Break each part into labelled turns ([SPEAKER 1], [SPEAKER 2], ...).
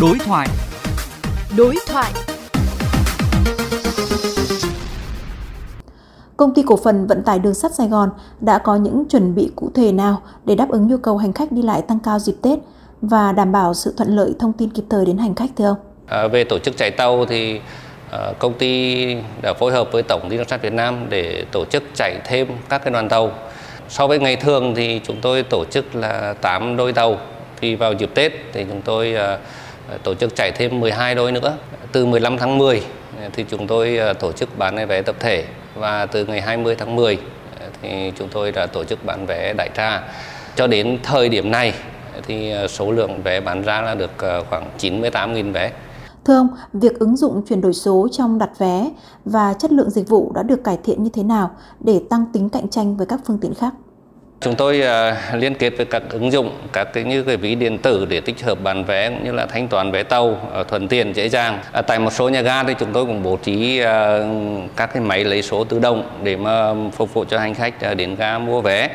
[SPEAKER 1] Đối thoại.
[SPEAKER 2] Đối thoại.
[SPEAKER 3] Công ty cổ phần vận tải đường sắt Sài Gòn đã có những chuẩn bị cụ thể nào để đáp ứng nhu cầu hành khách đi lại tăng cao dịp Tết và đảm bảo sự thuận lợi thông tin kịp thời đến hành khách thưa ông?
[SPEAKER 4] À, về tổ chức chạy tàu thì à, công ty đã phối hợp với Tổng ty đường sắt Việt Nam để tổ chức chạy thêm các cái đoàn tàu. So với ngày thường thì chúng tôi tổ chức là 8 đôi tàu. Thì vào dịp Tết thì chúng tôi à, tổ chức chạy thêm 12 đôi nữa. Từ 15 tháng 10 ờ, thì chúng tôi ờ, tổ chức bán vé tập thể và từ ngày 20 tháng 10 ờ, thì chúng tôi đã tổ chức bán vé đại trà. Cho đến thời điểm này thì số lượng vé bán ra là được khoảng 98.000 vé.
[SPEAKER 3] Thưa ông, việc ứng dụng chuyển đổi số trong đặt vé và chất lượng dịch vụ đã được cải thiện như thế nào để tăng tính cạnh tranh với các phương tiện khác?
[SPEAKER 4] Chúng tôi uh, liên kết với các ứng dụng, các cái như cái ví điện tử để tích hợp bán vé cũng như là thanh toán vé tàu uh, thuận tiện dễ dàng. À, tại một số nhà ga thì chúng tôi cũng bố trí uh, các cái máy lấy số tự động để mà phục vụ cho hành khách đến ga mua vé.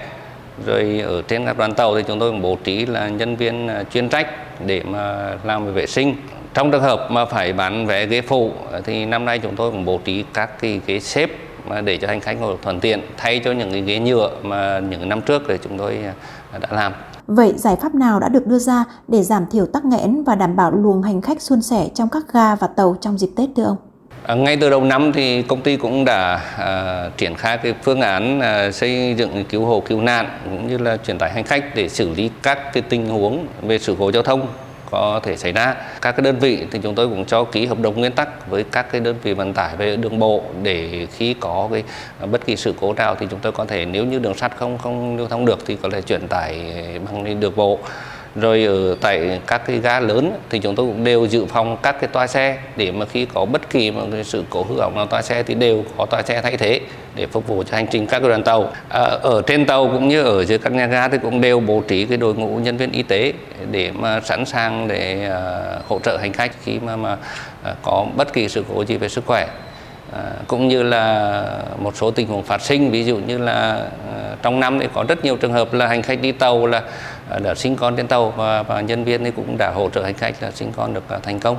[SPEAKER 4] Rồi ở trên các đoàn tàu thì chúng tôi cũng bố trí là nhân viên chuyên trách để mà làm về vệ sinh. Trong trường hợp mà phải bán vé ghế phụ thì năm nay chúng tôi cũng bố trí các cái ghế xếp mà để cho hành khách ngồi thuận tiện thay cho những cái ghế nhựa mà những năm trước thì chúng tôi đã làm.
[SPEAKER 3] Vậy giải pháp nào đã được đưa ra để giảm thiểu tắc nghẽn và đảm bảo luồng hành khách suôn sẻ trong các ga và tàu trong dịp Tết thưa ông?
[SPEAKER 4] À, ngay từ đầu năm thì công ty cũng đã à, triển khai cái phương án à, xây dựng cứu hộ cứu nạn cũng như là truyền tải hành khách để xử lý các cái tình huống về sự cố giao thông có thể xảy ra. Các cái đơn vị thì chúng tôi cũng cho ký hợp đồng nguyên tắc với các cái đơn vị vận tải về đường bộ để khi có cái bất kỳ sự cố nào thì chúng tôi có thể, nếu như đường sắt không không lưu thông được thì có thể chuyển tải bằng đường bộ rồi ở tại các cái ga lớn thì chúng tôi cũng đều dự phòng các cái toa xe để mà khi có bất kỳ một cái sự cố hư hỏng nào toa xe thì đều có toa xe thay thế để phục vụ cho hành trình các đoàn tàu. À, ở trên tàu cũng như ở dưới các nhà ga thì cũng đều bố trí cái đội ngũ nhân viên y tế để mà sẵn sàng để uh, hỗ trợ hành khách khi mà mà uh, có bất kỳ sự cố gì về sức khỏe cũng như là một số tình huống phát sinh ví dụ như là uh, trong năm thì có rất nhiều trường hợp là hành khách đi tàu là uh, đã sinh con trên tàu và, và nhân viên thì cũng đã hỗ trợ hành khách là sinh con được thành công.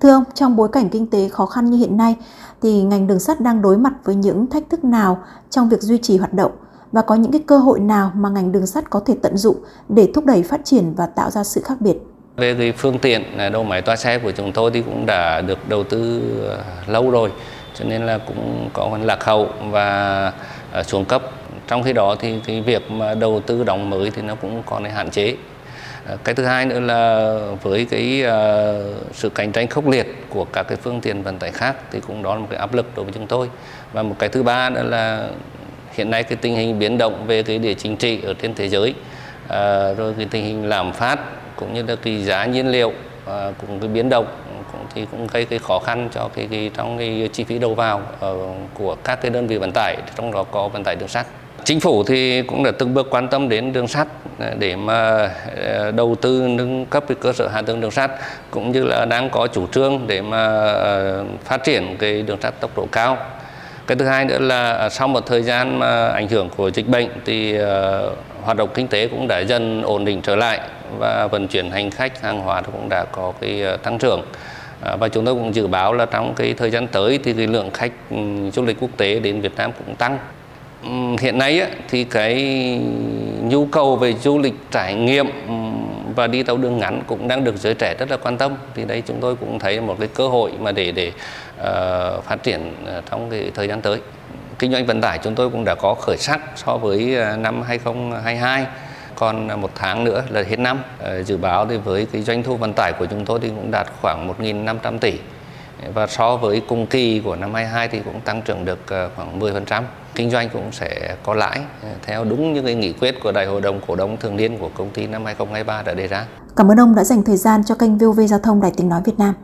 [SPEAKER 3] Thưa ông, trong bối cảnh kinh tế khó khăn như hiện nay thì ngành đường sắt đang đối mặt với những thách thức nào trong việc duy trì hoạt động và có những cái cơ hội nào mà ngành đường sắt có thể tận dụng để thúc đẩy phát triển và tạo ra sự khác biệt?
[SPEAKER 4] Về cái phương tiện đầu máy toa xe của chúng tôi thì cũng đã được đầu tư lâu rồi cho nên là cũng có phần lạc hậu và ờ, xuống cấp. Trong khi đó thì cái việc mà đầu tư đóng mới thì nó cũng còn hạn chế. Ờ, cái thứ hai nữa là với cái uh, sự cạnh tranh khốc liệt của các cái phương tiện vận tải khác thì cũng đó là một cái áp lực đối với chúng tôi. Và một cái thứ ba nữa là hiện nay cái tình hình biến động về cái địa chính trị ở trên thế giới uh, rồi cái tình hình lạm phát cũng như là cái giá nhiên liệu uh, cũng cái biến động thì cũng gây cái khó khăn cho cái, cái trong cái chi phí đầu vào uh, của các cái đơn vị vận tải trong đó có vận tải đường sắt. Chính phủ thì cũng đã từng bước quan tâm đến đường sắt ờ, để mà ờ, đầu tư nâng cấp cái cơ sở hạ tầng đường sắt cũng như là đang có chủ trương để mà phát triển cái đường sắt tốc độ cao. Cái thứ hai nữa là sau một thời gian mà ảnh hưởng của dịch bệnh thì hoạt động kinh tế cũng đã dần ổn định trở lại và vận chuyển hành khách hàng hóa cũng đã có cái tăng trưởng. Ờ, và chúng tôi cũng dự báo là trong cái thời gian tới thì cái lượng khách ừ, du lịch quốc tế đến Việt Nam cũng tăng. Ừ, hiện nay thì cái nhu cầu về du lịch trải nghiệm ừ, và đi tàu đường ngắn cũng đang được giới trẻ rất là quan tâm. Thì đây chúng tôi cũng thấy một cái cơ hội mà để để uh, phát triển ờ, trong cái thời gian tới. Kinh doanh vận tải chúng tôi cũng đã có khởi sắc so với năm 2022 còn một tháng nữa là hết năm ờ, dự báo thì với cái doanh thu vận tải của chúng tôi thì cũng đạt khoảng 1.500 tỷ và so với cùng kỳ của năm 22 thì cũng tăng trưởng được ờ, khoảng 10%. Kinh doanh cũng sẽ có lãi ờ, theo đúng những cái nghị quyết của Đại hội đồng cổ đông thường niên của công ty năm 2023 đã đề ra.
[SPEAKER 3] Cảm ơn ông đã dành thời gian cho kênh VOV Giao thông Đài Tiếng Nói Việt Nam.